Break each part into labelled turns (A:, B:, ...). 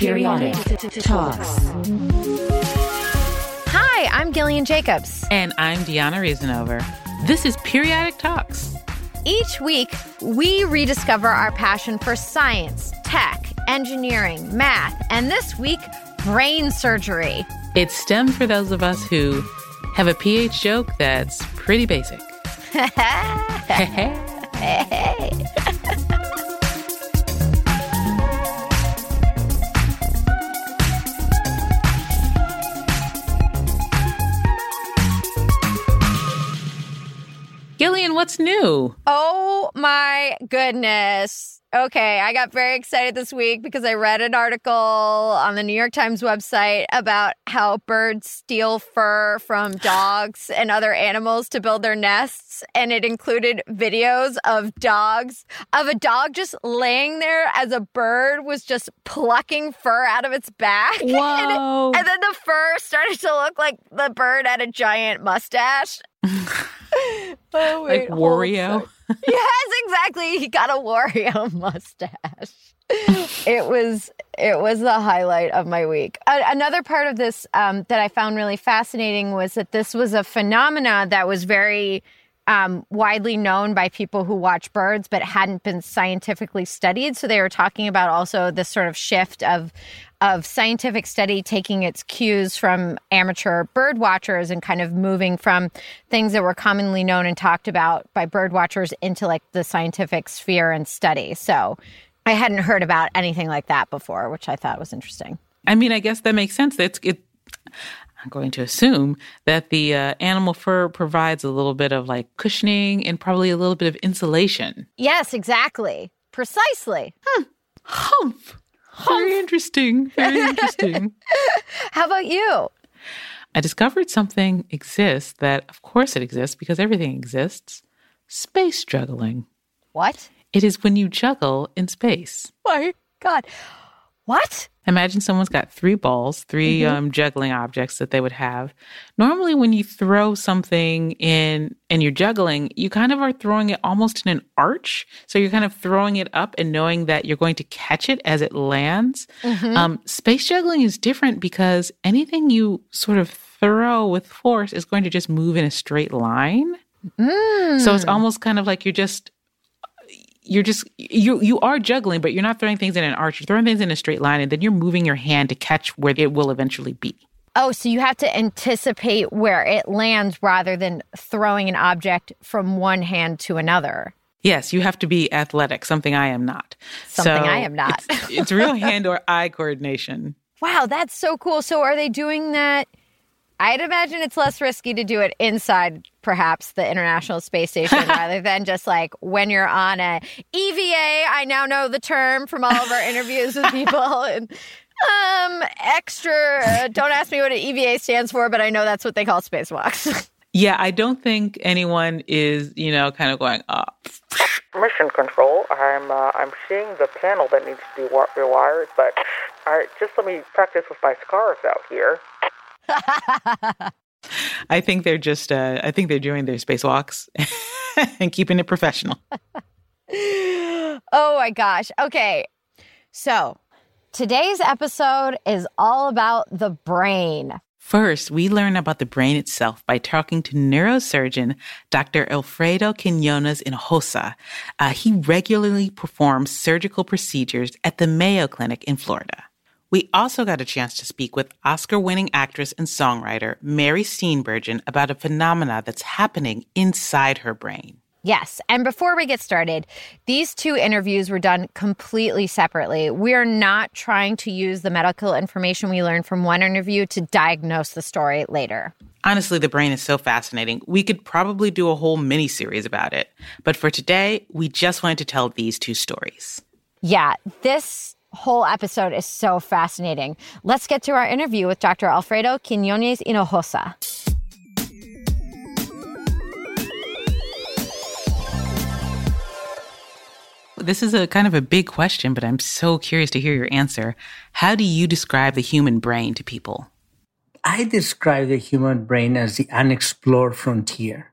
A: Periodic Talks.
B: Hi, I'm Gillian Jacobs.
C: And I'm Diona Reasonover. This is Periodic Talks.
B: Each week, we rediscover our passion for science, tech, engineering, math, and this week, brain surgery.
C: It's STEM for those of us who have a PH joke that's pretty basic.
B: hey.
C: What's new?
B: Oh my goodness. Okay, I got very excited this week because I read an article on the New York Times website about how birds steal fur from dogs and other animals to build their nests. And it included videos of dogs, of a dog just laying there as a bird was just plucking fur out of its back.
C: Whoa.
B: And, and then the fur started to look like the bird had a giant mustache.
C: oh, wait, like Wario
B: yes, exactly. He got a Wario mustache. it was it was the highlight of my week. another part of this um, that I found really fascinating was that this was a phenomena that was very um, widely known by people who watch birds, but hadn't been scientifically studied. So they were talking about also this sort of shift of of scientific study taking its cues from amateur bird watchers and kind of moving from things that were commonly known and talked about by bird watchers into like the scientific sphere and study. So I hadn't heard about anything like that before, which I thought was interesting.
C: I mean, I guess that makes sense. It's it. I'm going to assume that the uh, animal fur provides a little bit of like cushioning and probably a little bit of insulation.
B: Yes, exactly. Precisely.
C: Hmm. Humph. Very interesting. Very interesting.
B: How about you?
C: I discovered something exists that, of course, it exists because everything exists space juggling.
B: What?
C: It is when you juggle in space.
B: My God. What?
C: Imagine someone's got three balls, 3 mm-hmm. um, juggling objects that they would have. Normally, when you throw something in and you're juggling, you kind of are throwing it almost in an arch. So you're kind of throwing it up and knowing that you're going to catch it as it lands. Mm-hmm. Um, space juggling is different because anything you sort of throw with force is going to just move in a straight line. Mm. So it's almost kind of like you're just you're just you you are juggling, but you're not throwing things in an arch. You're throwing things in a straight line, and then you're moving your hand to catch where it will eventually be.
B: Oh, so you have to anticipate where it lands rather than throwing an object from one hand to another.
C: Yes, you have to be athletic, something I am not.
B: Something so I am not.
C: it's, it's real hand or eye coordination.
B: Wow, that's so cool. So are they doing that I'd imagine it's less risky to do it inside, perhaps, the International Space Station rather than just like when you're on a EVA. I now know the term from all of our interviews with people. And, um, extra. Uh, don't ask me what an EVA stands for, but I know that's what they call spacewalks.
C: yeah, I don't think anyone is, you know, kind of going up.
D: Mission control. I'm uh, I'm seeing the panel that needs to be rewired, but all right, just let me practice with my scars out here.
C: I think they're just, uh, I think they're doing their spacewalks and keeping it professional.
B: oh my gosh. Okay. So today's episode is all about the brain.
C: First, we learn about the brain itself by talking to neurosurgeon Dr. Alfredo Quinones Hinojosa. Uh, he regularly performs surgical procedures at the Mayo Clinic in Florida. We also got a chance to speak with Oscar winning actress and songwriter Mary Steenburgen about a phenomena that's happening inside her brain.
B: Yes. And before we get started, these two interviews were done completely separately. We are not trying to use the medical information we learned from one interview to diagnose the story later.
C: Honestly, the brain is so fascinating. We could probably do a whole mini series about it. But for today, we just wanted to tell these two stories.
B: Yeah, this whole episode is so fascinating. Let's get to our interview with Dr. Alfredo Quinones Hinojosa.
C: This is a kind of a big question, but I'm so curious to hear your answer. How do you describe the human brain to people?
E: I describe the human brain as the unexplored frontier.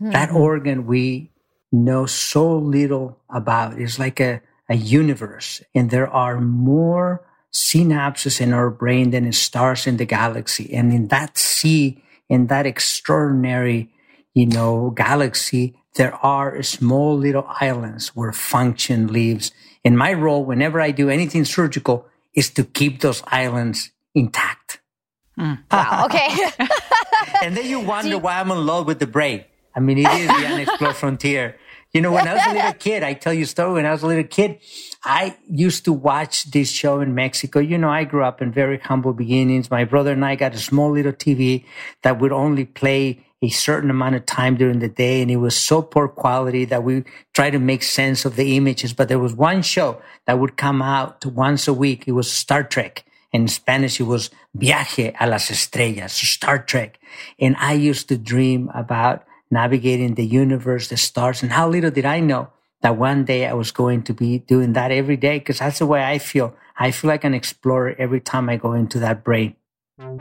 E: Mm-hmm. That organ we know so little about is like a a universe and there are more synapses in our brain than stars in the galaxy. And in that sea, in that extraordinary, you know, galaxy, there are small little islands where function lives. And my role, whenever I do anything surgical, is to keep those islands intact.
B: Mm. Wow. Okay.
E: and then you wonder you- why I'm in love with the brain. I mean, it is the unexplored frontier. You know, when I was a little kid, I tell you a story. When I was a little kid, I used to watch this show in Mexico. You know, I grew up in very humble beginnings. My brother and I got a small little TV that would only play a certain amount of time during the day. And it was so poor quality that we tried to make sense of the images. But there was one show that would come out once a week. It was Star Trek. In Spanish, it was Viaje a las Estrellas, Star Trek. And I used to dream about navigating the universe, the stars. And how little did I know that one day I was going to be doing that every day because that's the way I feel. I feel like an explorer every time I go into that brain.
B: Have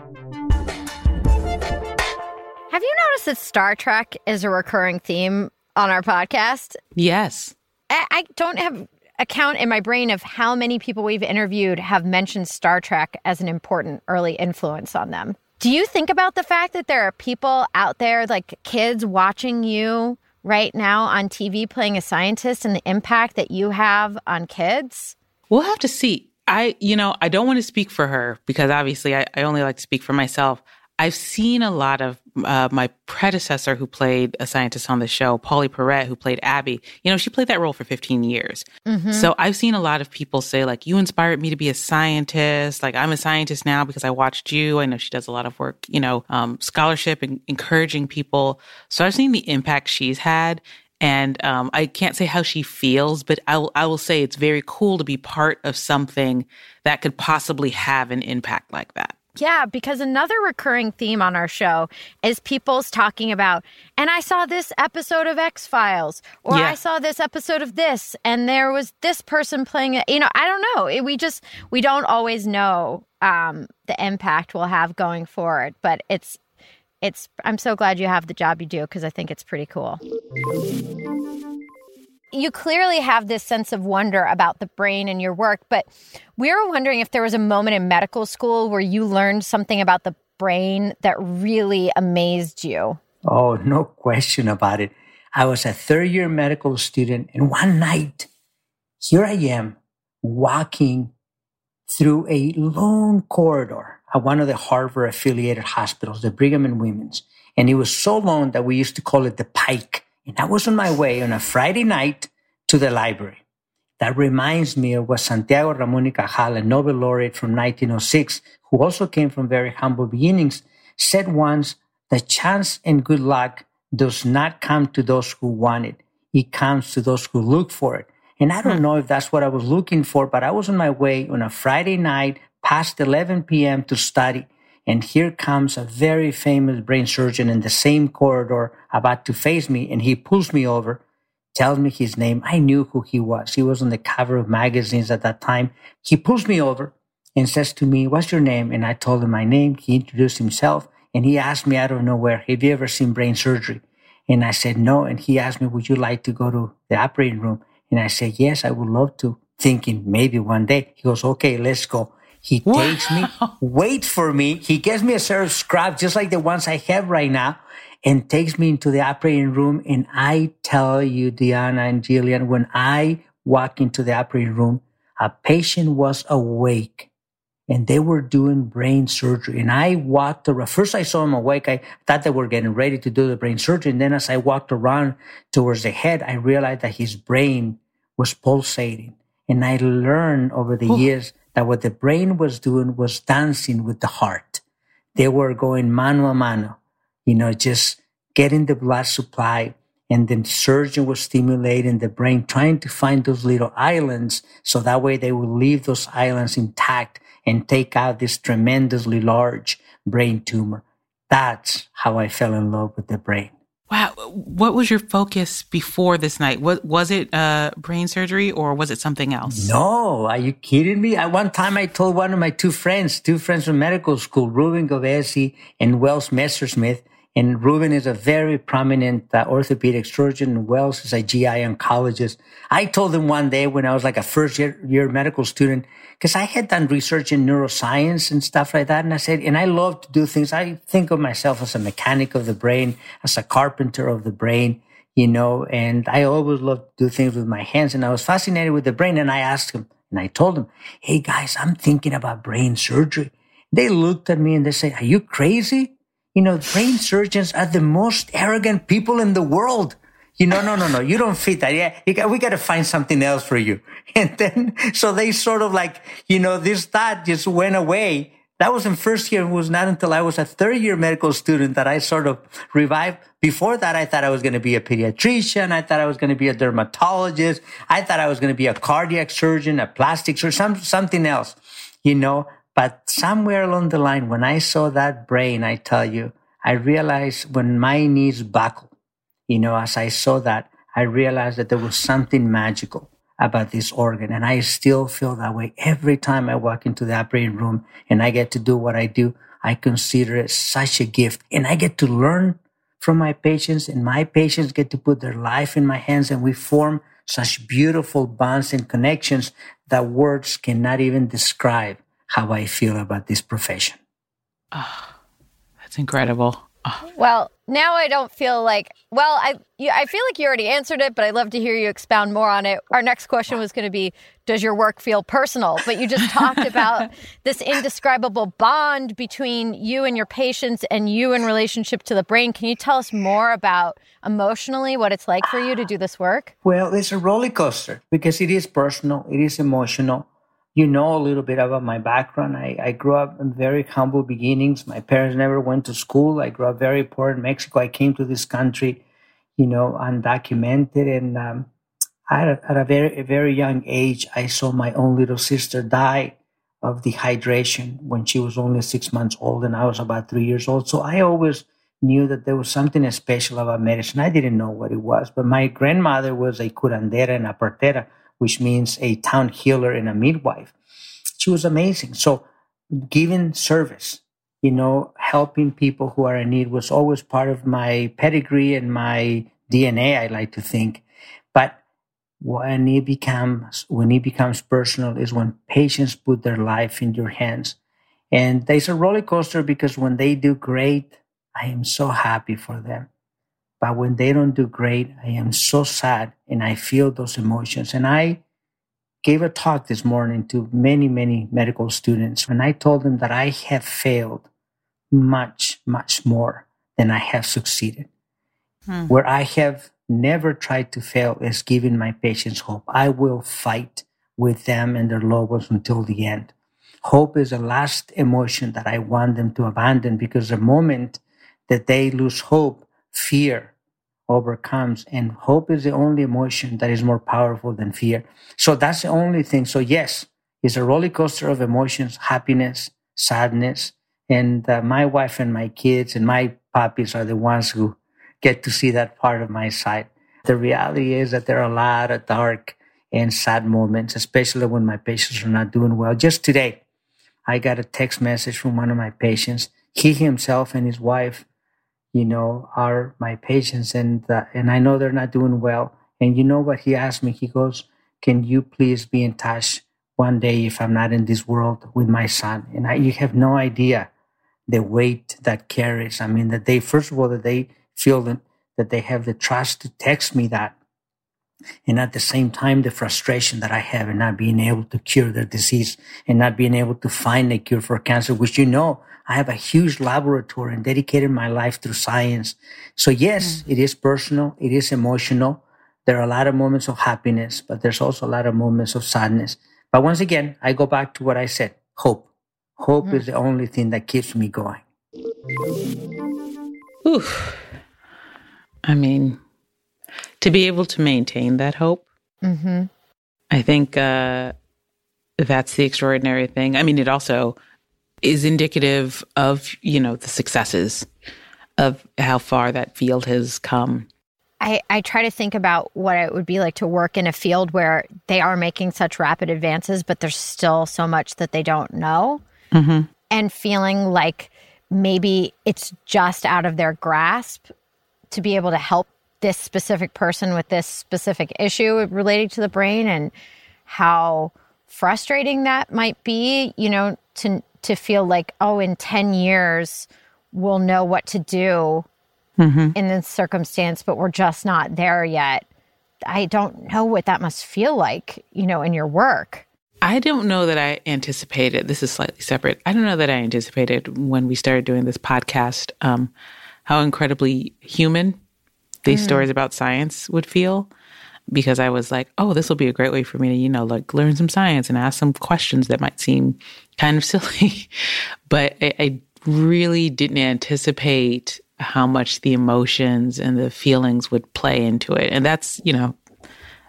B: you noticed that Star Trek is a recurring theme on our podcast?
C: Yes.
B: I, I don't have a count in my brain of how many people we've interviewed have mentioned Star Trek as an important early influence on them. Do you think about the fact that there are people out there, like kids watching you right now on TV playing a scientist and the impact that you have on kids?
C: We'll have to see. I, you know, I don't want to speak for her because obviously I, I only like to speak for myself. I've seen a lot of uh, my predecessor who played a scientist on the show, Pauley Perrette, who played Abby. You know, she played that role for 15 years. Mm-hmm. So I've seen a lot of people say, like, you inspired me to be a scientist. Like, I'm a scientist now because I watched you. I know she does a lot of work, you know, um, scholarship and encouraging people. So I've seen the impact she's had. And um, I can't say how she feels, but I will, I will say it's very cool to be part of something that could possibly have an impact like that.
B: Yeah, because another recurring theme on our show is people's talking about, and I saw this episode of X Files, or yeah. I saw this episode of this, and there was this person playing it. You know, I don't know. we just, we don't always know um, the impact we'll have going forward, but it's, it's, I'm so glad you have the job you do because I think it's pretty cool you clearly have this sense of wonder about the brain and your work, but we were wondering if there was a moment in medical school where you learned something about the brain that really amazed you.
E: Oh, no question about it. I was a third year medical student, and one night, here I am walking through a long corridor at one of the Harvard affiliated hospitals, the Brigham and Women's. And it was so long that we used to call it the Pike and I was on my way on a Friday night to the library. That reminds me of what Santiago Ramon y Cajal, a Nobel laureate from 1906, who also came from very humble beginnings, said once that chance and good luck does not come to those who want it. It comes to those who look for it. And I don't hmm. know if that's what I was looking for, but I was on my way on a Friday night past 11 p.m. to study. And here comes a very famous brain surgeon in the same corridor about to face me. And he pulls me over, tells me his name. I knew who he was. He was on the cover of magazines at that time. He pulls me over and says to me, what's your name? And I told him my name. He introduced himself and he asked me out of nowhere, have you ever seen brain surgery? And I said, no. And he asked me, would you like to go to the operating room? And I said, yes, I would love to thinking maybe one day. He goes, okay, let's go. He wow. takes me, waits for me. He gives me a set of scraps just like the ones I have right now and takes me into the operating room. And I tell you, Diona and Gillian, when I walk into the operating room, a patient was awake and they were doing brain surgery. And I walked around. First, I saw him awake. I thought they were getting ready to do the brain surgery. And then as I walked around towards the head, I realized that his brain was pulsating. And I learned over the years that what the brain was doing was dancing with the heart. They were going mano a mano, you know, just getting the blood supply. And the surgeon was stimulating the brain, trying to find those little islands. So that way they would leave those islands intact and take out this tremendously large brain tumor. That's how I fell in love with the brain.
C: Wow. What was your focus before this night? Was it uh, brain surgery or was it something else?
E: No, are you kidding me? At one time I told one of my two friends, two friends from medical school, Ruben Govesi and Wells Messersmith, And Ruben is a very prominent uh, orthopedic surgeon. Wells is a GI oncologist. I told him one day when I was like a first year, year medical student, because I had done research in neuroscience and stuff like that. And I said, and I love to do things. I think of myself as a mechanic of the brain, as a carpenter of the brain, you know, and I always love to do things with my hands. And I was fascinated with the brain. And I asked him and I told him, Hey guys, I'm thinking about brain surgery. They looked at me and they said, Are you crazy? You know, brain surgeons are the most arrogant people in the world. You know, no, no, no, you don't fit that. Yeah, got, we got to find something else for you. And then, so they sort of like, you know, this thought just went away. That was in first year. It was not until I was a third year medical student that I sort of revived. Before that, I thought I was going to be a pediatrician. I thought I was going to be a dermatologist. I thought I was going to be a cardiac surgeon, a plastic surgeon, some, something else, you know, but somewhere along the line, when I saw that brain, I tell you, I realized when my knees buckled, you know, as I saw that, I realized that there was something magical about this organ. And I still feel that way every time I walk into the operating room and I get to do what I do. I consider it such a gift and I get to learn from my patients and my patients get to put their life in my hands and we form such beautiful bonds and connections that words cannot even describe how I feel about this profession.
C: Oh, that's incredible. Oh.
B: Well, now I don't feel like. Well, I I feel like you already answered it, but I'd love to hear you expound more on it. Our next question was going to be, does your work feel personal? But you just talked about this indescribable bond between you and your patients, and you in relationship to the brain. Can you tell us more about emotionally what it's like for you to do this work?
E: Well, it's a roller coaster because it is personal, it is emotional you know a little bit about my background. I, I grew up in very humble beginnings. My parents never went to school. I grew up very poor in Mexico. I came to this country, you know, undocumented. And um, at, a, at a very, a very young age, I saw my own little sister die of dehydration when she was only six months old and I was about three years old. So I always knew that there was something special about medicine. I didn't know what it was, but my grandmother was a curandera and a partera which means a town healer and a midwife. She was amazing. So giving service, you know, helping people who are in need was always part of my pedigree and my DNA, I like to think. But when it becomes when it becomes personal is when patients put their life in your hands. And there's a roller coaster because when they do great, I am so happy for them. But when they don't do great, I am so sad and I feel those emotions. And I gave a talk this morning to many, many medical students and I told them that I have failed much, much more than I have succeeded. Hmm. Where I have never tried to fail is giving my patients hope. I will fight with them and their loved ones until the end. Hope is the last emotion that I want them to abandon because the moment that they lose hope, fear overcomes. And hope is the only emotion that is more powerful than fear. So that's the only thing. So, yes, it's a roller coaster of emotions, happiness, sadness. And uh, my wife and my kids and my puppies are the ones who get to see that part of my side. The reality is that there are a lot of dark and sad moments, especially when my patients are not doing well. Just today, I got a text message from one of my patients. He himself and his wife you know, are my patients, and uh, and I know they're not doing well. And you know what he asked me? He goes, "Can you please be in touch one day if I'm not in this world with my son?" And I, you have no idea the weight that carries. I mean, that they first of all that they feel that, that they have the trust to text me that, and at the same time the frustration that I have in not being able to cure their disease and not being able to find a cure for cancer, which you know I have a huge laboratory and dedicated my life through science. So yes, mm. it is personal. It is emotional. There are a lot of moments of happiness, but there's also a lot of moments of sadness. But once again, I go back to what I said. Hope. Hope mm. is the only thing that keeps me going.
C: Oof. I mean, to be able to maintain that hope, mm-hmm. I think uh, that's the extraordinary thing. I mean, it also is indicative of, you know, the successes of how far that field has come.
B: I, I try to think about what it would be like to work in a field where they are making such rapid advances, but there's still so much that they don't know. Mm-hmm. And feeling like maybe it's just out of their grasp to be able to help this specific person with this specific issue relating to the brain and how frustrating that might be, you know, to to feel like, oh, in 10 years we'll know what to do mm-hmm. in this circumstance, but we're just not there yet. I don't know what that must feel like, you know, in your work.
C: I don't know that I anticipated, this is slightly separate. I don't know that I anticipated when we started doing this podcast um, how incredibly human these mm. stories about science would feel because I was like, oh, this will be a great way for me to, you know, like learn some science and ask some questions that might seem kind of silly. but I, I really didn't anticipate how much the emotions and the feelings would play into it. And that's, you know,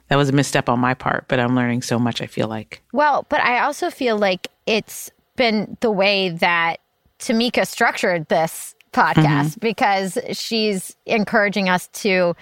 C: that was a misstep on my part, but I'm learning so much, I feel like.
B: Well, but I also feel like it's been the way that Tamika structured this podcast mm-hmm. because she's encouraging us to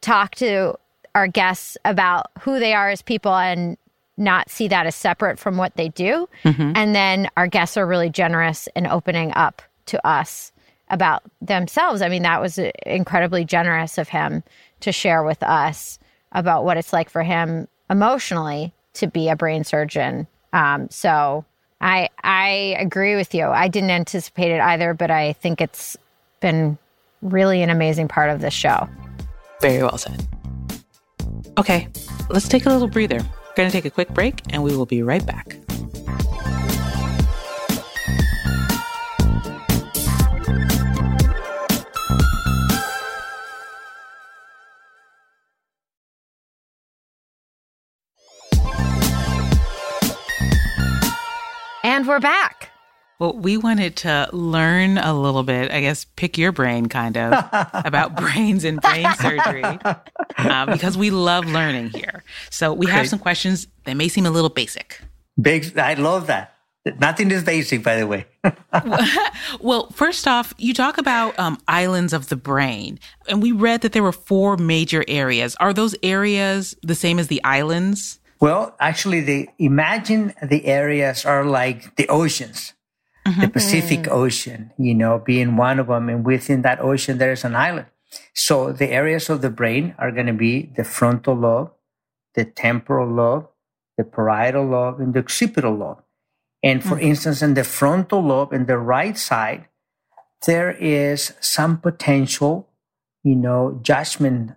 B: talk to our guests about who they are as people and not see that as separate from what they do. Mm-hmm. And then our guests are really generous in opening up to us about themselves. I mean, that was incredibly generous of him to share with us about what it's like for him emotionally to be a brain surgeon. Um, so I I agree with you. I didn't anticipate it either, but I think it's been really an amazing part of this show.
C: Very well said. Okay, let's take a little breather. We're going to take a quick break and we will be right back.
B: And we're back.
C: Well, we wanted to learn a little bit, I guess, pick your brain kind of about brains and brain surgery uh, because we love learning here. So we have some questions that may seem a little basic.
E: Big, I love that. Nothing is basic, by the way.
C: well, first off, you talk about um, islands of the brain, and we read that there were four major areas. Are those areas the same as the islands?
E: Well, actually, the imagine the areas are like the oceans mm-hmm. the Pacific. Ocean, you know, being one of them. And within that ocean, there is an island. So the areas of the brain are going to be the frontal lobe, the temporal lobe, the parietal lobe, and the occipital lobe. And for mm-hmm. instance, in the frontal lobe, in the right side, there is some potential, you know, judgment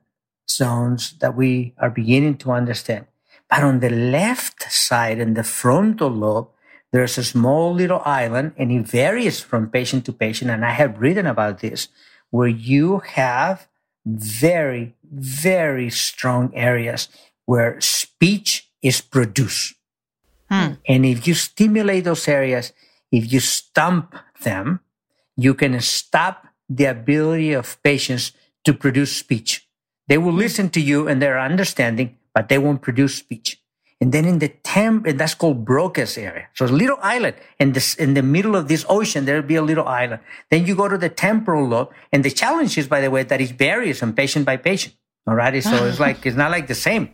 E: zones that we are beginning to understand. But on the left side, in the frontal lobe, there's a small little island and it varies from patient to patient. And I have written about this where you have very, very strong areas where speech is produced. Hmm. And if you stimulate those areas, if you stump them, you can stop the ability of patients to produce speech. They will listen to you and they're understanding, but they won't produce speech. And then in the temp, and that's called Broca's area. So it's a little island. And this, in the middle of this ocean, there'll be a little island. Then you go to the temporal lobe. And the challenge is, by the way, that it varies from patient by patient. All right. So it's like, it's not like the same.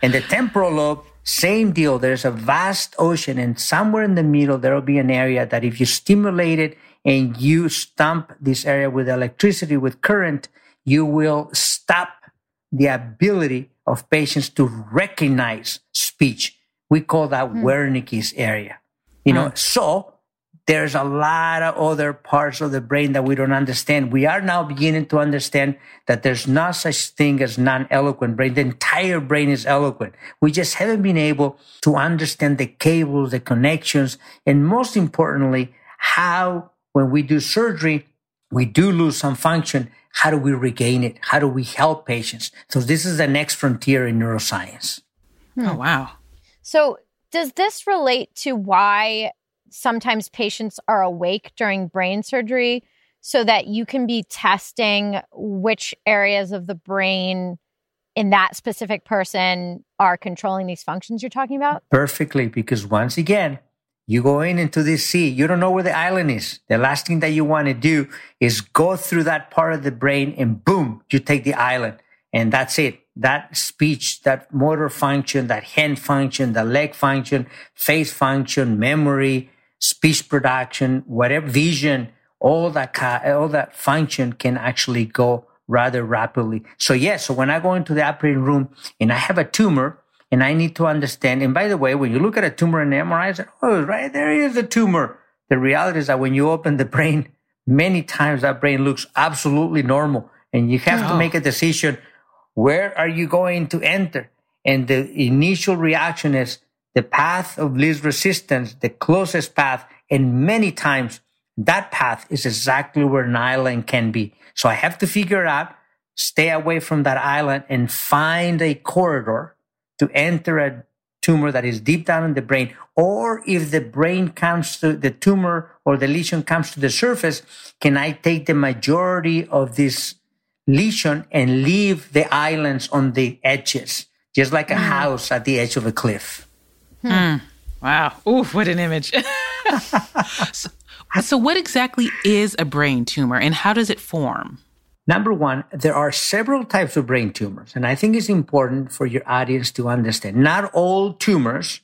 E: And the temporal lobe, same deal. There's a vast ocean and somewhere in the middle, there'll be an area that if you stimulate it and you stump this area with electricity, with current, you will stop the ability of patients to recognize speech. We call that mm. Wernicke's area. You know, mm. so there's a lot of other parts of the brain that we don't understand. We are now beginning to understand that there's not such thing as non-eloquent brain. The entire brain is eloquent. We just haven't been able to understand the cables, the connections, and most importantly, how when we do surgery, we do lose some function how do we regain it? How do we help patients? So this is the next frontier in neuroscience.
C: Hmm. Oh, wow.
B: So does this relate to why sometimes patients are awake during brain surgery so that you can be testing which areas of the brain in that specific person are controlling these functions you're talking about?
E: Perfectly, because once again, you go in into this sea. You don't know where the island is. The last thing that you want to do is go through that part of the brain and boom, you take the island. And that's it. That speech, that motor function, that hand function, the leg function, face function, memory, speech production, whatever vision, all that all that function can actually go rather rapidly. So yes, so when I go into the operating room and I have a tumor and I need to understand, and by the way, when you look at a tumor in the MRI, say, oh, right there is a tumor. The reality is that when you open the brain, many times that brain looks absolutely normal and you have to
C: Oh.
E: make a decision. Where are you going to enter? And the initial reaction is the path of least resistance, the closest path. And many times that path is exactly where an island can be. So I have to figure out, stay away from that island and find a corridor to enter a tumor that is deep down in the brain. Or if the brain comes to the tumor or the lesion comes to the surface, can I take the majority of this lesion and leave the islands on the edges, just like a mm. house at the edge of a cliff? Hmm. Hmm.
C: Wow. Ooh, what an image. so, so, what exactly is a brain tumor and how does it form?
E: Number one, there are several types of brain tumors, and I think it's important for your audience to understand. Not all tumors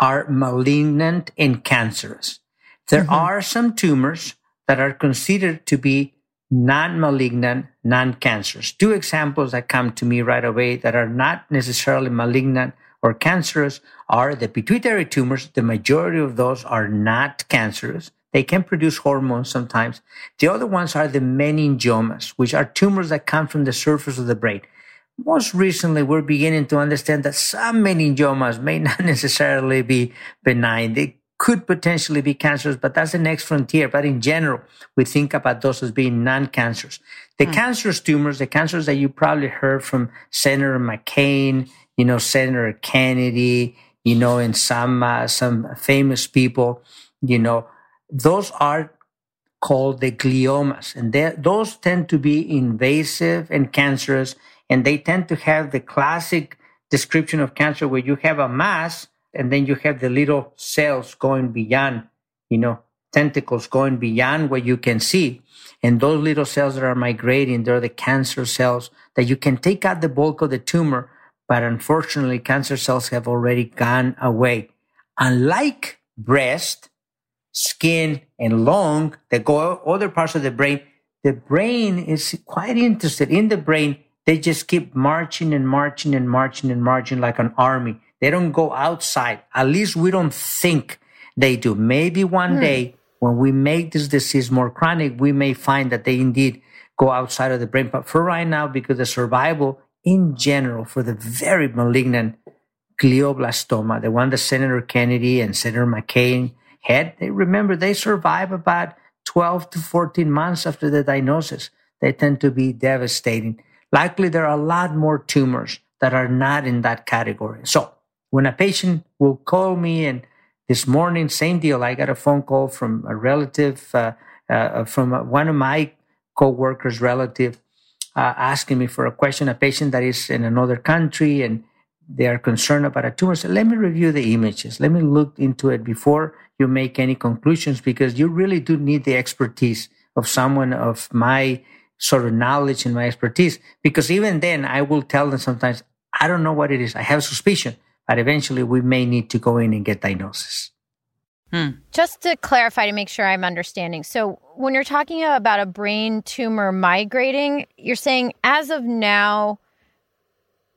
E: are malignant and cancerous. There mm-hmm. are some tumors that are considered to be non-malignant, non-cancerous. Two examples that come to me right away that are not necessarily malignant or cancerous are the pituitary tumors. The majority of those are not cancerous. They can produce hormones sometimes. The other ones are the meningiomas, which are tumors that come from the surface of the brain. Most recently, we're beginning to understand that some meningiomas may not necessarily be benign. They could potentially be cancerous, but that's the next frontier. But in general, we think about those as being non-cancers. The cancerous tumors, the cancers that you probably heard from Senator McCain, you know, Senator Kennedy, you know, and some uh, some famous people, you know, those are called the gliomas, and those tend to be invasive and cancerous, and they tend to have the classic description of cancer where you have a mass and then you have the little cells going beyond, you know, tentacles going beyond what you can see. And those little cells that are migrating, they're the cancer cells that you can take out the bulk of the tumor, but unfortunately, cancer cells have already gone away. Unlike breast, skin, and lung that go other parts of the brain, the brain is quite interested in the brain. They just keep marching and marching and marching and marching like an army. They don't go outside. At least we don't think they do. Maybe one hmm. day when we make this disease more chronic, we may find that they indeed go outside of the brain. But for right now, because the survival in general for the very malignant glioblastoma, the one that Senator Kennedy and Senator McCain had, they remember they survive about 12 to 14 months after the diagnosis. They tend to be devastating. Likely there are a lot more tumors that are not in that category. So when a patient will call me and this morning, same deal, I got a phone call from a relative, uh, uh, from one of my co-workers relative, uh, asking me for a question, a patient that is in another country and they are concerned about a tumor. So let me review the images. Let me look into it before you make any conclusions because you really do need the expertise of someone of my sort of knowledge and my expertise. Because even then, I will tell them sometimes, I don't know what it is. I have suspicion, but eventually we may need to go in and get diagnosis. Hmm.
B: Just to clarify to make sure I'm understanding. So, when you're talking about a brain tumor migrating, you're saying as of now,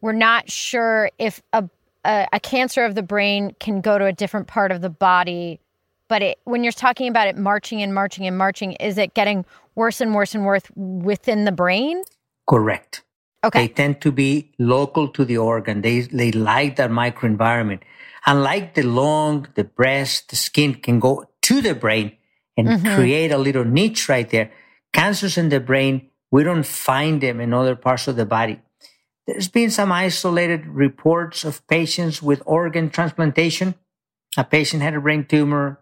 B: we're not sure if a, a, a cancer of the brain can go to a different part of the body. But it, when you're talking about it marching and marching and marching, is it getting worse and worse and worse within the brain?
E: Correct.
B: Okay.
E: They tend to be local to the organ. They, they like that microenvironment. Unlike the lung, the breast, the skin can go to the brain and mm-hmm. create a little niche right there. Cancers in the brain, we don't find them in other parts of the body. There's been some isolated reports of patients with organ transplantation. A patient had a brain tumor.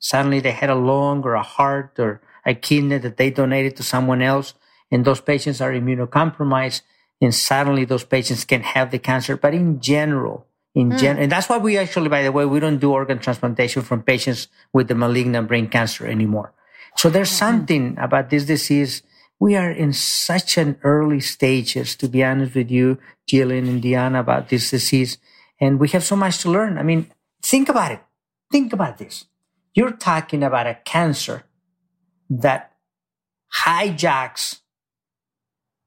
E: Suddenly they had a lung or a heart or a kidney that they donated to someone else. And those patients are immunocompromised. And suddenly those patients can have the cancer. But in general, in hmm. general, and that's why we actually, by the way, we don't do organ transplantation from patients with the malignant brain cancer anymore. So there's hmm. something about this disease. We are in such an early stages, to be honest with you, Gillian and Diona, about this disease. And we have so much to learn. I mean, think about it. Think about this. You're talking about a cancer that hijacks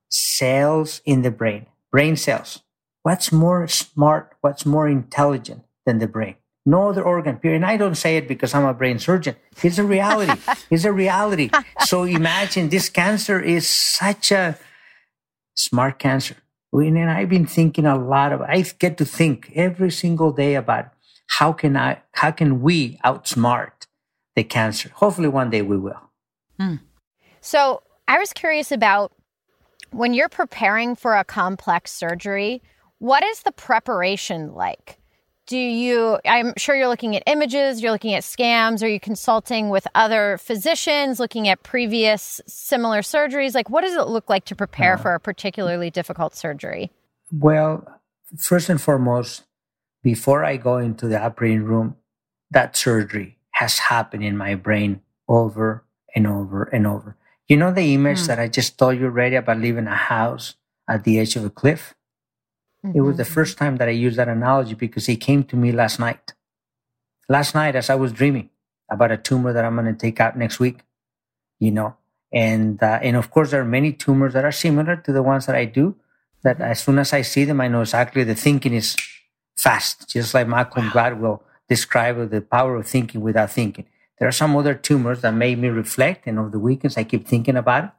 E: cells in the brain, brain cells. What's more smart, what's more intelligent than the brain? No other organ, period. And I don't say it because I'm a brain surgeon. It's a reality. it's a reality. So imagine this cancer is such a smart cancer. And I've been thinking a lot of, I get to think every single day about how can I, how can we outsmart the cancer? Hopefully one day we will.
B: Hmm. So I was curious about when you're preparing for a complex surgery, what is the preparation like? Do you, I'm sure you're looking at images, you're looking at scams are you consulting with other physicians, looking at previous similar surgeries? Like, what does it look like to prepare uh, for a particularly difficult surgery?
E: Well, first and foremost, before I go into the operating room, that surgery has happened in my brain over and over and over. You know the image mm. that I just told you already about leaving a house at the edge of a cliff? Mm-hmm. It was the mm-hmm. first time that I used that analogy because he came to me last night. Last night, as I was dreaming about a tumor that I'm going to take out next week, you know, and uh, and of course there are many tumors that are similar to the ones that I do. That as soon as I see them, I know exactly the thinking is fast, just like Malcolm wow. Gladwell described the power of thinking without thinking. There are some other tumors that made me reflect, and over the weekends I keep thinking about it,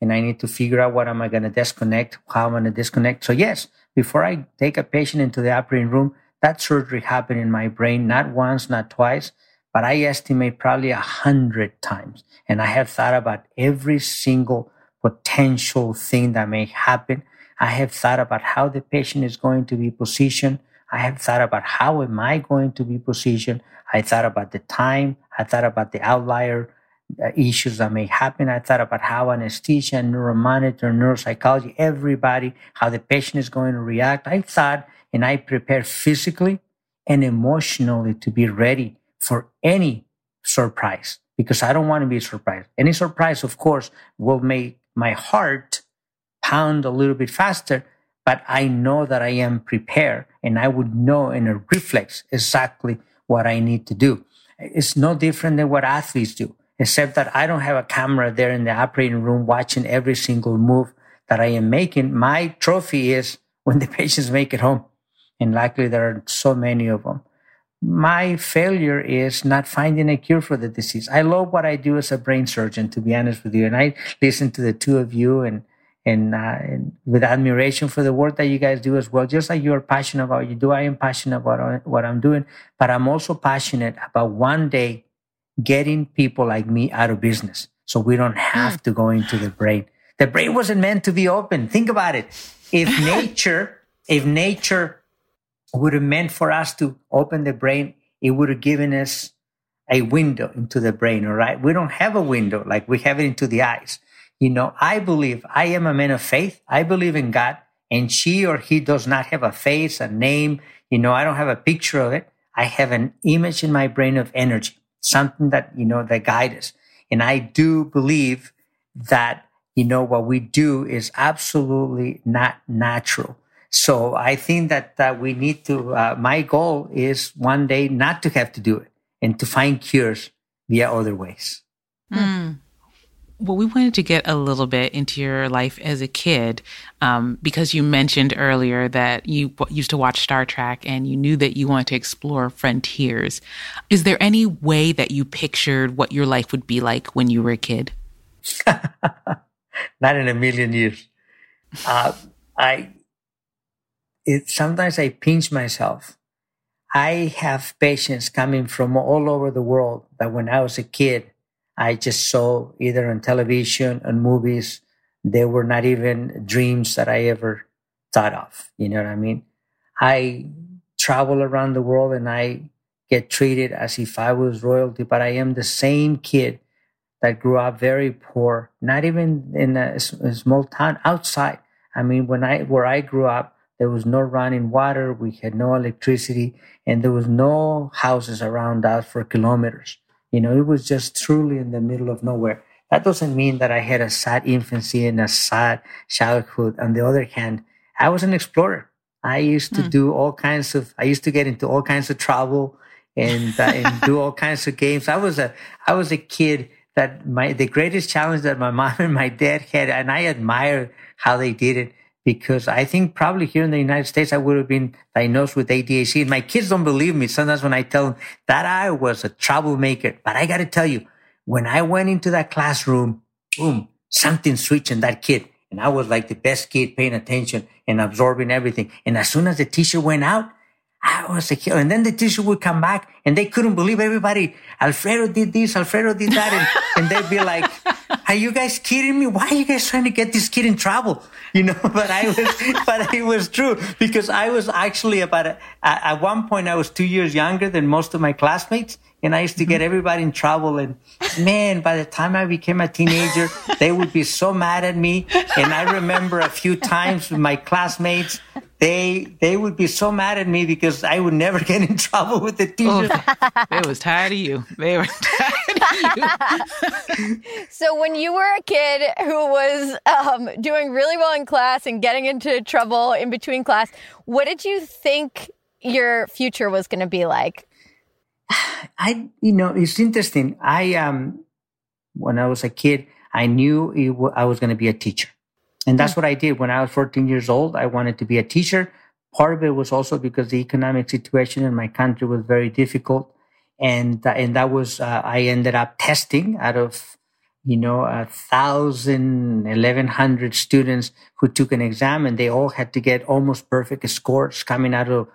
E: and I need to figure out what am I going to disconnect, how I'm going to disconnect. So yes, before I take a patient into the operating room, that surgery happened in my brain not once, not twice, but I estimate probably a hundred times. And I have thought about every single potential thing that may happen. I have thought about how the patient is going to be positioned. I have thought about how am I going to be positioned. I thought about the time. I thought about the outlier Uh, issues that may happen. I thought about how anesthesia, neuromonitor, neuropsychology, everybody, how the patient is going to react. I thought and I prepared physically and emotionally to be ready for any surprise because I don't want to be surprised. Any surprise, of course, will make my heart pound a little bit faster, but I know that I am prepared and I would know in a reflex exactly what I need to do. It's no different than what athletes do, except that I don't have a camera there in the operating room watching every single move that I am making. My trophy is when the patients make it home. And luckily there are so many of them. My failure is not finding a cure for the disease. I love what I do as a brain surgeon, to be honest with you. And I listen to the two of you and and, uh, and, with admiration for the work that you guys do as well. Just like you're passionate about what you do, I am passionate about what I'm doing, but I'm also passionate about one day getting people like me out of business. So we don't have hmm. to go into the brain. The brain wasn't meant to be open. Think about it. If nature, if nature would have meant for us to open the brain, it would have given us a window into the brain. All right. We don't have a window like we have it into the eyes. You know, I believe I am a man of faith. I believe in God and she or he does not have a face, a name. You know, I don't have a picture of it. I have an image in my brain of energy, something that, you know, that guides us. And I do believe that, you know, what we do is absolutely not natural. So I think that uh, we need to, uh, my goal is one day not to have to do it and to find cures via other ways.
C: Mm. Well, we wanted to get a little bit into your life as a kid um, because you mentioned earlier that you used to watch Star Trek and you knew that you wanted to explore frontiers. Is there any way that you pictured what your life would be like when you were a kid?
E: Not in a million years. Uh, I it, sometimes I pinch myself. I have patients coming from all over the world that when I was a kid I just saw either on television and movies. They were not even dreams that I ever thought of. You know what I mean? I travel around the world and I get treated as if I was royalty, but I am the same kid that grew up very poor, not even in a, a small town outside. I mean, when I, where I grew up, there was no running water. We had no electricity and there was no houses around us for kilometers. You know, it was just truly in the middle of nowhere. That doesn't mean that I had a sad infancy and a sad childhood. On the other hand, I was an explorer. I used to mm. do all kinds of, I used to get into all kinds of trouble and, uh, and do all kinds of games. I was a, I was a kid that my the greatest challenge that my mom and my dad had, and I admire how they did it because I think probably here in the United States I would have been diagnosed with ADHD. And my kids don't believe me sometimes when I tell them that I was a troublemaker. But I got to tell you, when I went into that classroom, boom, something switched in that kid. And I was like the best kid paying attention and absorbing everything. And as soon as the teacher went out, I was a kid. And then the teacher would come back and they couldn't believe everybody. Alfredo did this, Alfredo did that. And, and they'd be like, are you guys kidding me? Why are you guys trying to get this kid in trouble? You know, but I was, but it was true because I was actually about, a, at one point, I was two years younger than most of my classmates. And I used to get mm-hmm. everybody in trouble. And man, by the time I became a teenager, they would be so mad at me. And I remember a few times with my classmates, they they would be so mad at me because I would never get in trouble with the teacher.
C: Oh, they was tired of you. They were tired
B: of you. so when you were a kid who was um, doing really well in class and getting into trouble in between class, what did you think your future was going to be like?
E: I, you know, it's interesting. I um, when I was a kid, I knew w- I was going to be a teacher. And that's mm. what I did when I was 14 years old. I wanted to be a teacher. Part of it was also because the economic situation in my country was very difficult. And, uh, and that was, uh, I ended up testing out of, you know, a thousand, eleven hundred students who took an exam and they all had to get almost perfect scores coming out of,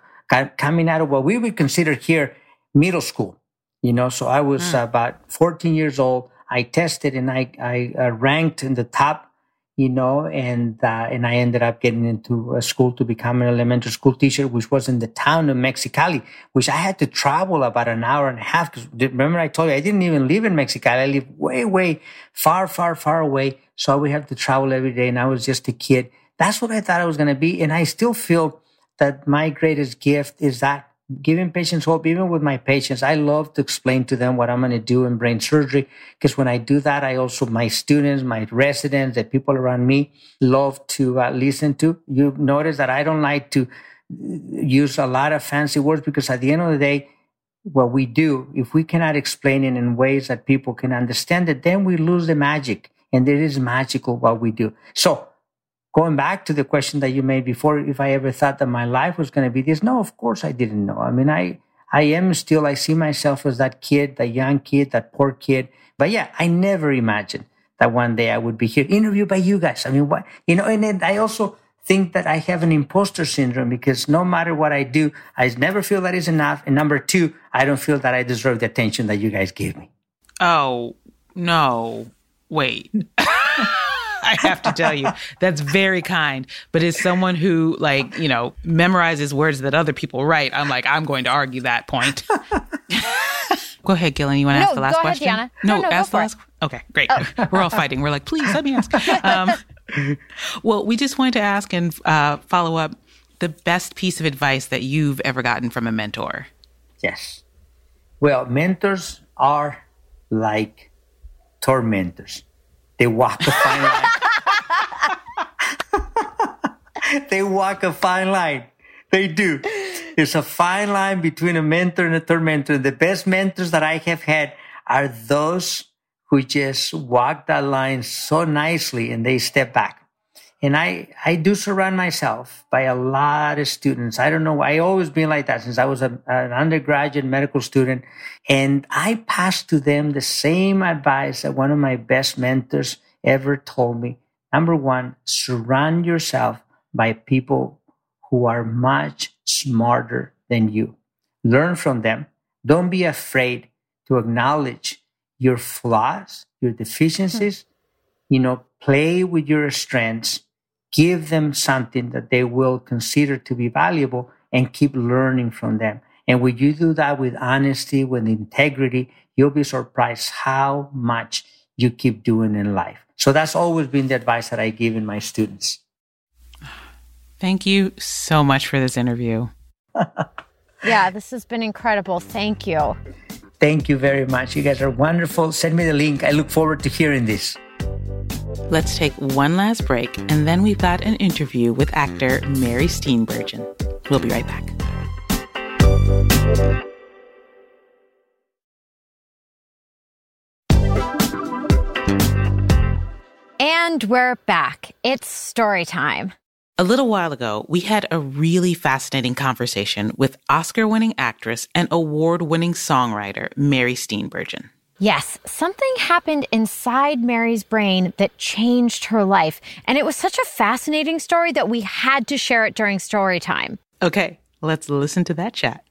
E: coming out of what we would consider here middle school, you know. So I was mm. about 14 years old. I tested and I, I uh, ranked in the top you know, and uh, and I ended up getting into a school to become an elementary school teacher, which was in the town of Mexicali, which I had to travel about an hour and a half. Because remember, I told you I didn't even live in Mexicali; I live way, way far, far, far away. So I would have to travel every day, and I was just a kid. That's what I thought I was going to be, and I still feel that my greatest gift is that giving patients hope, even with my patients, I love to explain to them what I'm going to do in brain surgery. Because when I do that, I also, my students, my residents, the people around me love to uh, listen to. You notice that I don't like to use a lot of fancy words because at the end of the day, what we do, if we cannot explain it in ways that people can understand it, then we lose the magic. And it is magical what we do. So going back to the question that you made before, if I ever thought that my life was going to be this, no, of course I didn't know. I mean, I, I am still, I see myself as that kid, that young kid, that poor kid. But yeah, I never imagined that one day I would be here interviewed by you guys. I mean, what, you know, and then I also think that I have an imposter syndrome because no matter what I do, I never feel that is enough. And number two, I don't feel that I deserve the attention that you guys give me.
C: Oh, no. Wait. I have to tell you, that's very kind. But as someone who, like, you know, memorizes words that other people write, I'm like, I'm going to argue that point. go ahead, Gillian. You want to
B: no,
C: ask the last
B: go
C: question?
B: Ahead,
C: no,
B: no, no,
C: ask the last. It. Okay, great. Oh. We're all fighting. We're like, please let me ask. Um, well, we just wanted to ask and uh, follow up the best piece of advice that you've ever gotten from a mentor.
E: Yes. Well, mentors are like tormentors. They walk a fine line. they walk a fine line. They do. It's a fine line between a mentor and a tormentor. The best mentors that I have had are those who just walk that line so nicely and they step back. And I, I do surround myself by a lot of students. I don't know. I always been like that since I was a, an undergraduate medical student. And I pass to them the same advice that one of my best mentors ever told me. Number one, surround yourself by people who are much smarter than you. Learn from them. Don't be afraid to acknowledge your flaws, your deficiencies. You know, play with your strengths. Give them something that they will consider to be valuable and keep learning from them. And when you do that with honesty, with integrity, you'll be surprised how much you keep doing in life. So that's always been the advice that I give in my students.
C: Thank you so much for this interview.
B: yeah, this has been incredible. Thank you.
E: Thank you very much. You guys are wonderful. Send me the link. I look forward to hearing this.
C: Let's take one last break, and then we've got an interview with actor Mary Steenburgen. We'll be right back.
B: And we're back. It's story time.
C: A little while ago, we had a really fascinating conversation with Oscar winning actress and award winning songwriter Mary Steenburgen.
B: Yes, something happened inside Mary's brain that changed her life. And it was such a fascinating story that we had to share it during story time.
C: Okay, let's listen to that chat.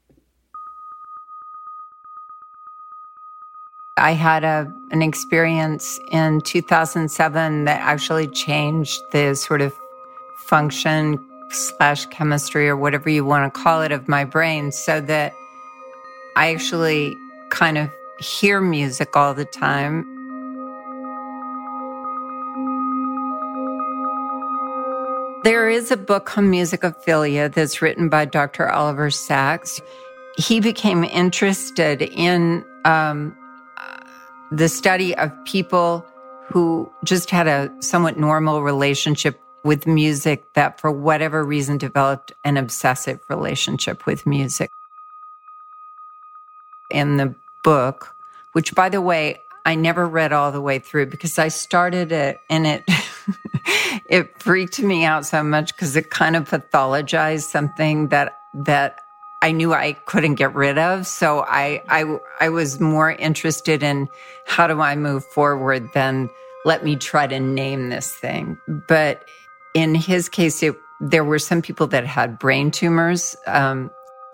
F: I had a an experience in 2007 that actually changed the sort of function slash chemistry or whatever you want to call it of my brain so that I actually kind of hear music all the time. There is a book on musicophilia that's written by Dr. Oliver Sacks. He became interested in um, the study of people who just had a somewhat normal relationship with music that, for whatever reason, developed an obsessive relationship with music. In the book, which, by the way, I never read all the way through because I started it and it it freaked me out so much because it kind of pathologized something that that I knew I couldn't get rid of. So I, I, I was more interested in how do I move forward than let me try to name this thing. But in his case, it, there were some people that had brain tumors. Um,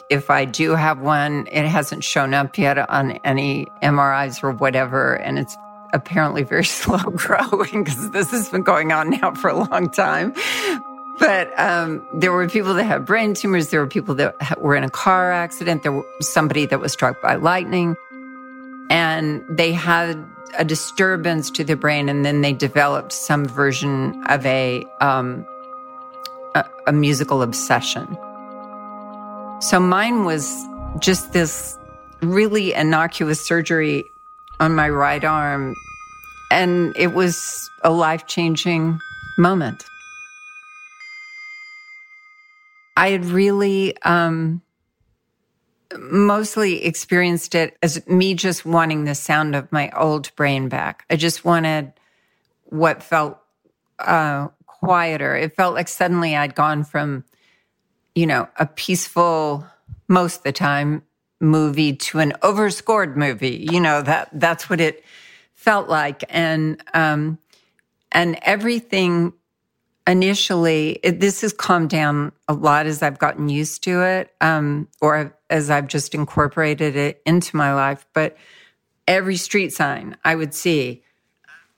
F: if I do have one, it hasn't shown up yet on any MRIs or whatever. And it's apparently very slow growing because this has been going on now for a long time. But um, there were people that had brain tumors. There were people that were in a car accident. There was somebody that was struck by lightning. And they had a disturbance to the brain, and then they developed some version of a, um, a, a musical obsession. So mine was just this really innocuous surgery on my right arm. And it was a life changing moment. I had really um, mostly experienced it as me just wanting the sound of my old brain back. I just wanted what felt uh, quieter. It felt like suddenly I'd gone from, you know, a peaceful, most of the time, movie to an overscored movie. You know that that's what it felt like, and um, and everything initially, it, this has calmed down a lot as I've gotten used to it, um, or as I've just incorporated it into my life. But every street sign I would see,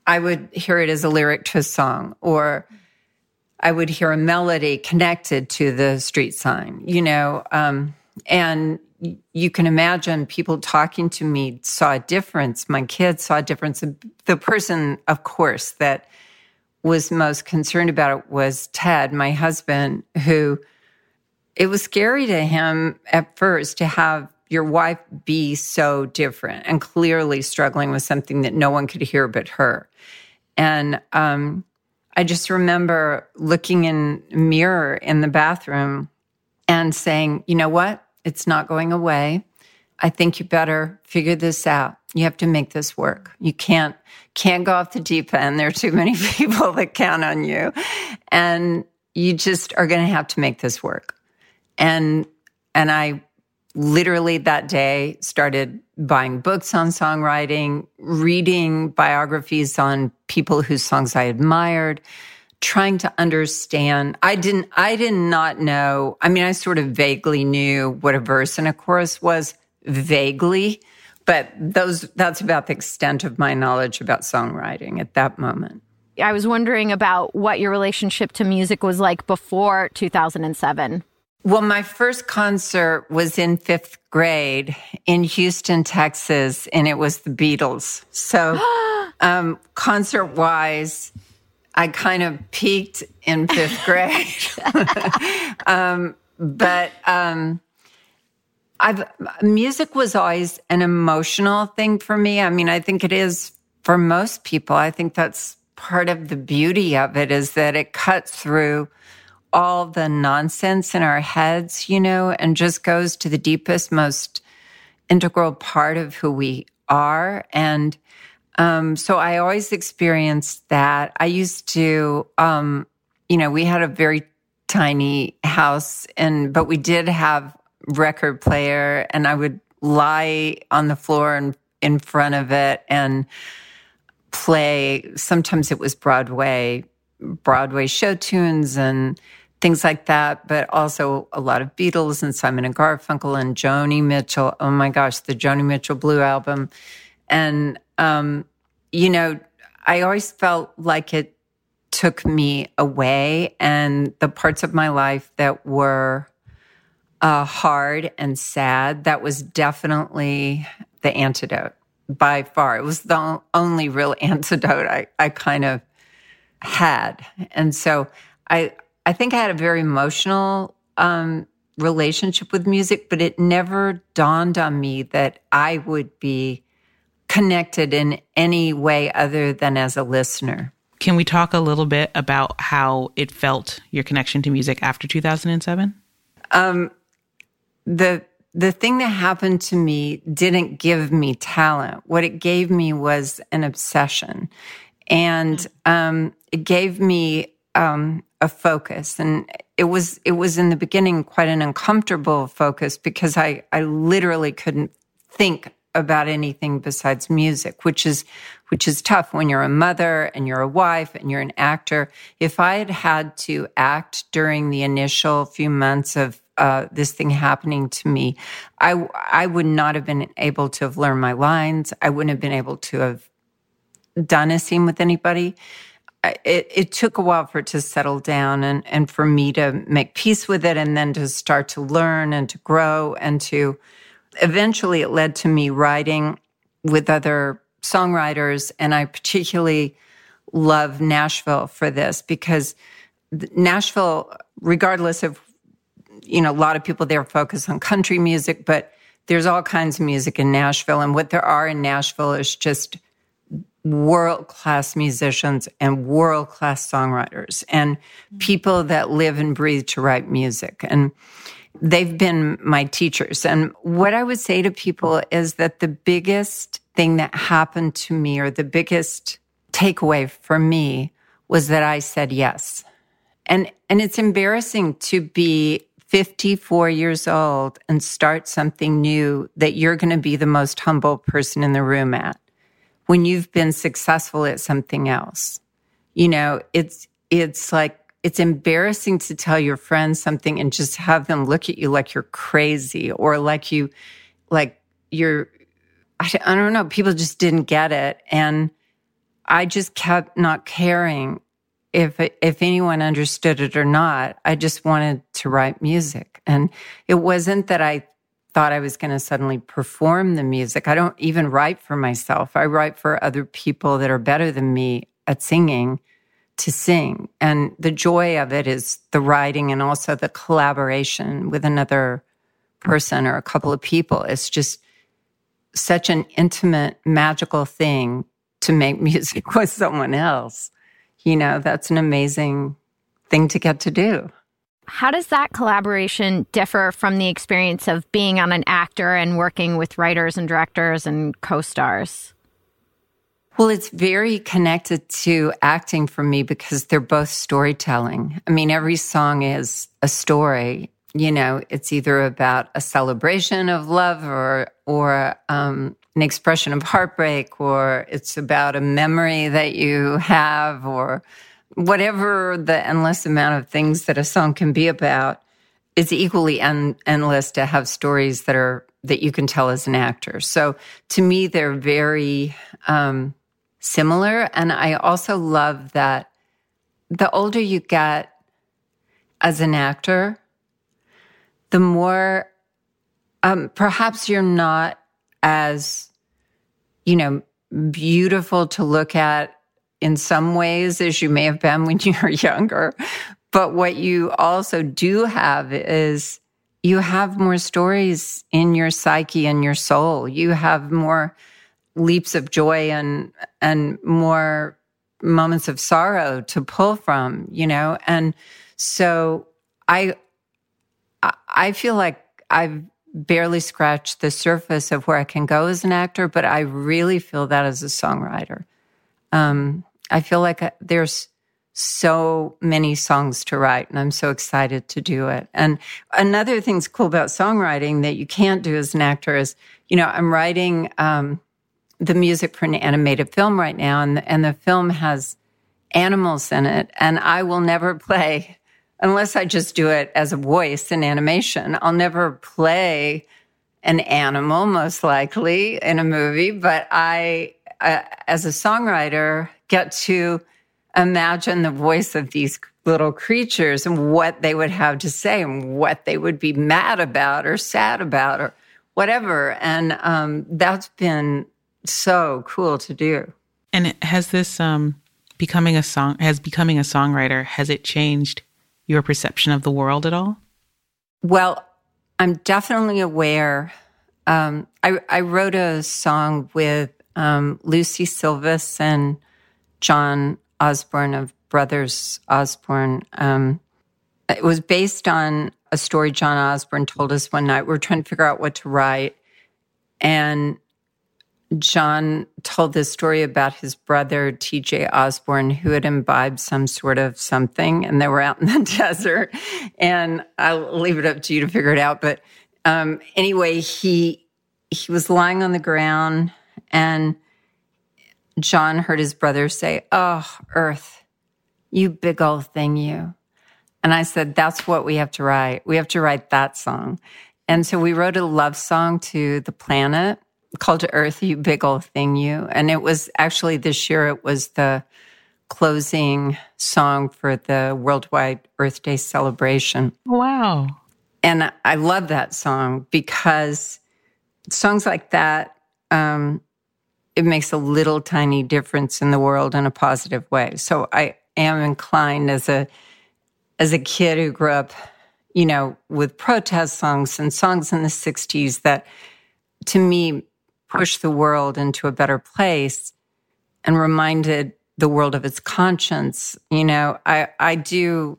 F: I would hear it as a lyric to a song, or I would hear a melody connected to the street sign, you know, um, and you can imagine people talking to me saw a difference. My kids saw a difference. The person, of course, that was most concerned about it was Ted, my husband, who it was scary to him at first to have your wife be so different and clearly struggling with something that no one could hear but her. And um, I just remember looking in a mirror in the bathroom and saying, you know what? It's not going away. I think you better figure this out. You have to make this work. You can't can't go off the deep end. There are too many people that count on you. And you just are going to have to make this work. And and I literally that day started buying books on songwriting, reading biographies on people whose songs I admired, trying to understand. I didn't I did not know. I mean, I sort of vaguely knew what a verse and a chorus was vaguely, but those that's about the extent of my knowledge about songwriting at that moment.
B: I was wondering about what your relationship to music was like before 2007.
F: Well, my first concert was in fifth grade in Houston, Texas, and it was the Beatles. So, um, concert wise, I kind of peaked in fifth grade. um, but um, I've music was always an emotional thing for me. I mean, I think it is for most people. I think that's part of the beauty of it is that it cuts through all the nonsense in our heads, you know, and just goes to the deepest, most integral part of who we are. And Um, so I always experienced that. I used to, um, you know, we had a very tiny house and, but we did have record player and I would lie on the floor and in front of it and play. Sometimes it was Broadway, Broadway show tunes and things like that, but also a lot of Beatles and Simon and Garfunkel and Joni Mitchell. Oh my gosh, the Joni Mitchell Blue album. And, um, you know, I always felt like it took me away and the parts of my life that were uh, hard and sad, that was definitely the antidote by far. It was the only real antidote I, I kind of had. And so I, I think I had a very emotional um, relationship with music, but it never dawned on me that I would be connected in any way other than as a listener.
C: Can we talk a little bit about how it felt your connection to music after 2007? Um,
F: the the thing that happened to me didn't give me talent. What it gave me was an obsession, and um, it gave me um, a focus. And it was it was in the beginning quite an uncomfortable focus because I I literally couldn't think about anything besides music, which is which is tough when you're a mother and you're a wife and you're an actor. If I had had to act during the initial few months of uh, this thing happening to me, I I would not have been able to have learned my lines. I wouldn't have been able to have done a scene with anybody. It, it took a while for it to settle down and, and for me to make peace with it and then to start to learn and to grow and to eventually it led to me writing with other songwriters. And I particularly love Nashville for this because Nashville, regardless of you know, a lot of people there focus on country music, but there's all kinds of music in Nashville. And what there are in Nashville is just world class musicians and world class songwriters and people that live and breathe to write music. And they've been my teachers. And what I would say to people is that the biggest thing that happened to me or the biggest takeaway for me was that I said yes. And, and it's embarrassing to be 54 years old and start something new that you're going to be the most humble person in the room at when you've been successful at something else. You know, it's, it's like, it's embarrassing to tell your friends something and just have them look at you like you're crazy or like you, like you're, I, don't know, people just didn't get it. And I just kept not caring if if anyone understood it or not. I just wanted to write music, and it wasn't that I thought I was going to suddenly perform the music. I don't even write for myself. I write for other people that are better than me at singing to sing. And the joy of it is the writing and also the collaboration with another person or a couple of people. It's just such an intimate, magical thing to make music with someone else you know, that's an amazing thing to get to do.
B: How does that collaboration differ from the experience of being on an actor and working with writers and directors and co stars?
F: Well, it's very connected to acting for me because they're both storytelling. I mean, every song is a story. You know, it's either about a celebration of love or or um, an expression of heartbreak or it's about a memory that you have or whatever the endless amount of things that a song can be about it's equally en- endless to have stories that are that you can tell as an actor. So to me they're very um, similar and i also love that the older you get as an actor the more um, perhaps you're not as, you know, beautiful to look at in some ways as you may have been when you were younger. But what you also do have is you have more stories in your psyche and your soul. You have more leaps of joy and and more moments of sorrow to pull from, you know? And so I I feel like I've barely scratched the surface of where I can go as an actor, but I really feel that as a songwriter. Um, I feel like uh, there's so many songs to write, and I'm so excited to do it. And another thing's cool about songwriting that you can't do as an actor is, you know, I'm writing um, the music for an animated film right now, and and the film has animals in it, and I will never play unless I just do it as a voice in animation. I'll never play an animal, most likely, in a movie, but I, uh, as a songwriter, get to imagine the voice of these little creatures and what they would have to say and what they would be mad about or sad about or whatever. And um, that's been so cool to do.
C: And has this um, becoming a song has becoming a songwriter has it changed your perception of the world at all?
F: Well, I'm definitely aware. Um, I, I, wrote a song with um, Lucy Silvis and John Osborne of Brothers Osborne. Um, it was based on a story John Osborne told us one night. We are trying to figure out what to write. And John told this story about his brother, TJ Osborne, who had imbibed some sort of something, and they were out in the desert. And I'll leave it up to you to figure it out. But um, anyway, he he was lying on the ground, and John heard his brother say, "Oh, Earth, you big old thing, you." And I said, "That's what we have to write. We have to write that song." And so we wrote a love song to the planet called to Earth, you big old thing, you. And it was actually this year, it was the closing song for the Worldwide Earth Day celebration.
C: Wow.
F: And I love that song because songs like that, um, it makes a little tiny difference in the world in a positive way. So I am inclined as a as a kid who grew up, you know, with protest songs and songs in the 60s that to me push the world into a better place and reminded the world of its conscience, you know, I, I do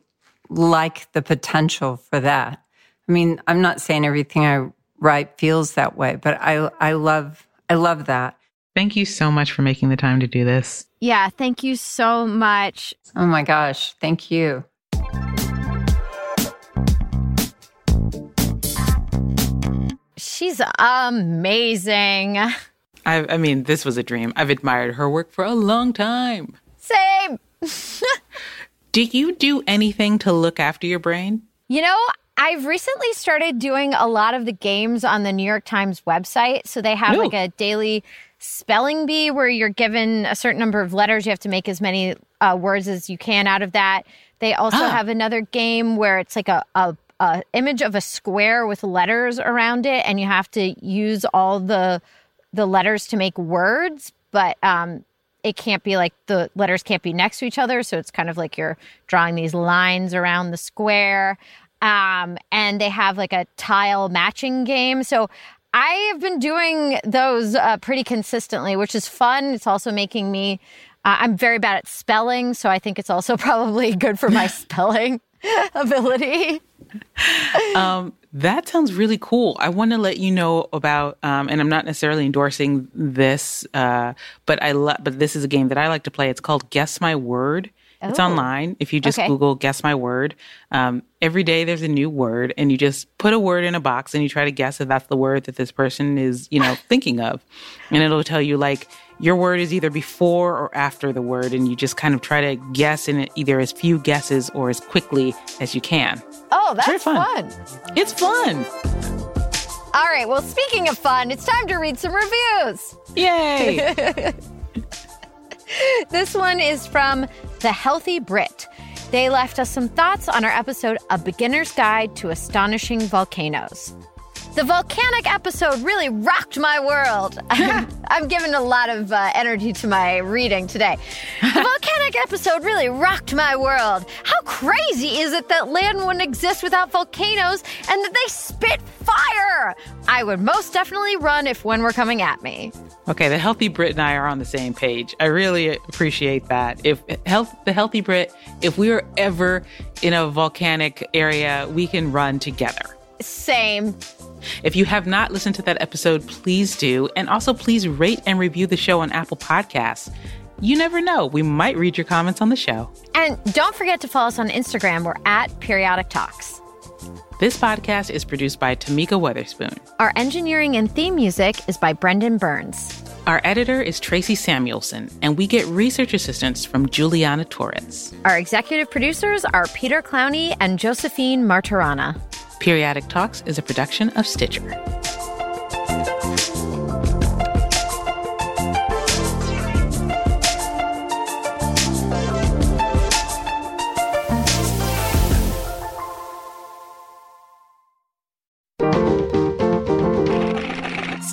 F: like the potential for that. I mean, I'm not saying everything I write feels that way, but I, I love, I love that.
C: Thank you so much for making the time to do this.
B: Yeah, thank you so much.
F: Oh my gosh, thank you.
B: She's amazing. I,
C: I mean, this was a dream. I've admired her work for a long time.
B: Same.
C: do you do anything to look after your brain?
B: You know, I've recently started doing a lot of the games on the New York Times website. So they have Ooh. like a daily spelling bee where you're given a certain number of letters. You have to make as many uh, words as you can out of that. They also ah. have another game where it's like a, a a image of a square with letters around it, and you have to use all the the letters to make words, but um, it can't be like the letters can't be next to each other. So it's kind of like you're drawing these lines around the square. Um, and they have like a tile matching game. So I have been doing those uh, pretty consistently, which is fun. It's also making me, uh, I'm very bad at spelling. So I think it's also probably good for my spelling ability.
C: um, that sounds really cool. I want to let you know about, um, and I'm not necessarily endorsing this, uh, but I lo- but this is a game that I like to play. It's called Guess My Word. Oh. It's online. If you just okay. Google "Guess My Word," um, every day there's a new word, and you just put a word in a box, and you try to guess if that's the word that this person is, you know, thinking of, and it'll tell you like your word is either before or after the word, and you just kind of try to guess in it either as few guesses or as quickly as you can.
B: Oh, that's fun.
C: fun. It's fun.
B: All right. Well, speaking of fun, it's time to read some reviews.
C: Yay!
B: this one is from The Healthy Brit. They left us some thoughts on our episode A Beginner's Guide to Astonishing Volcanoes. The volcanic episode really rocked my world. I'm, I'm giving a lot of uh, energy to my reading today. The volcanic episode really rocked my world. How crazy is it that land wouldn't exist without volcanoes and that they spit fire? I would most definitely run if one were coming at me.
C: Okay, the healthy Brit and I are on the same page. I really appreciate that. If health, the healthy Brit, if we are ever in a volcanic area, we can run together.
B: Same.
C: If you have not listened to that episode, please do. And also, please rate and review the show on Apple Podcasts. You never know, we might read your comments on the show.
B: And don't forget to follow us on Instagram. We're at Periodic Talks.
C: This podcast is produced by Tamika Weatherspoon.
B: Our engineering and theme music is by Brendan Burns.
C: Our editor is Tracy Samuelson, and we get research assistance from Juliana Torres.
B: Our executive producers are Peter Clowney and Josephine Martirana.
C: Periodic Talks is a production of Stitcher.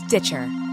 G: Stitcher.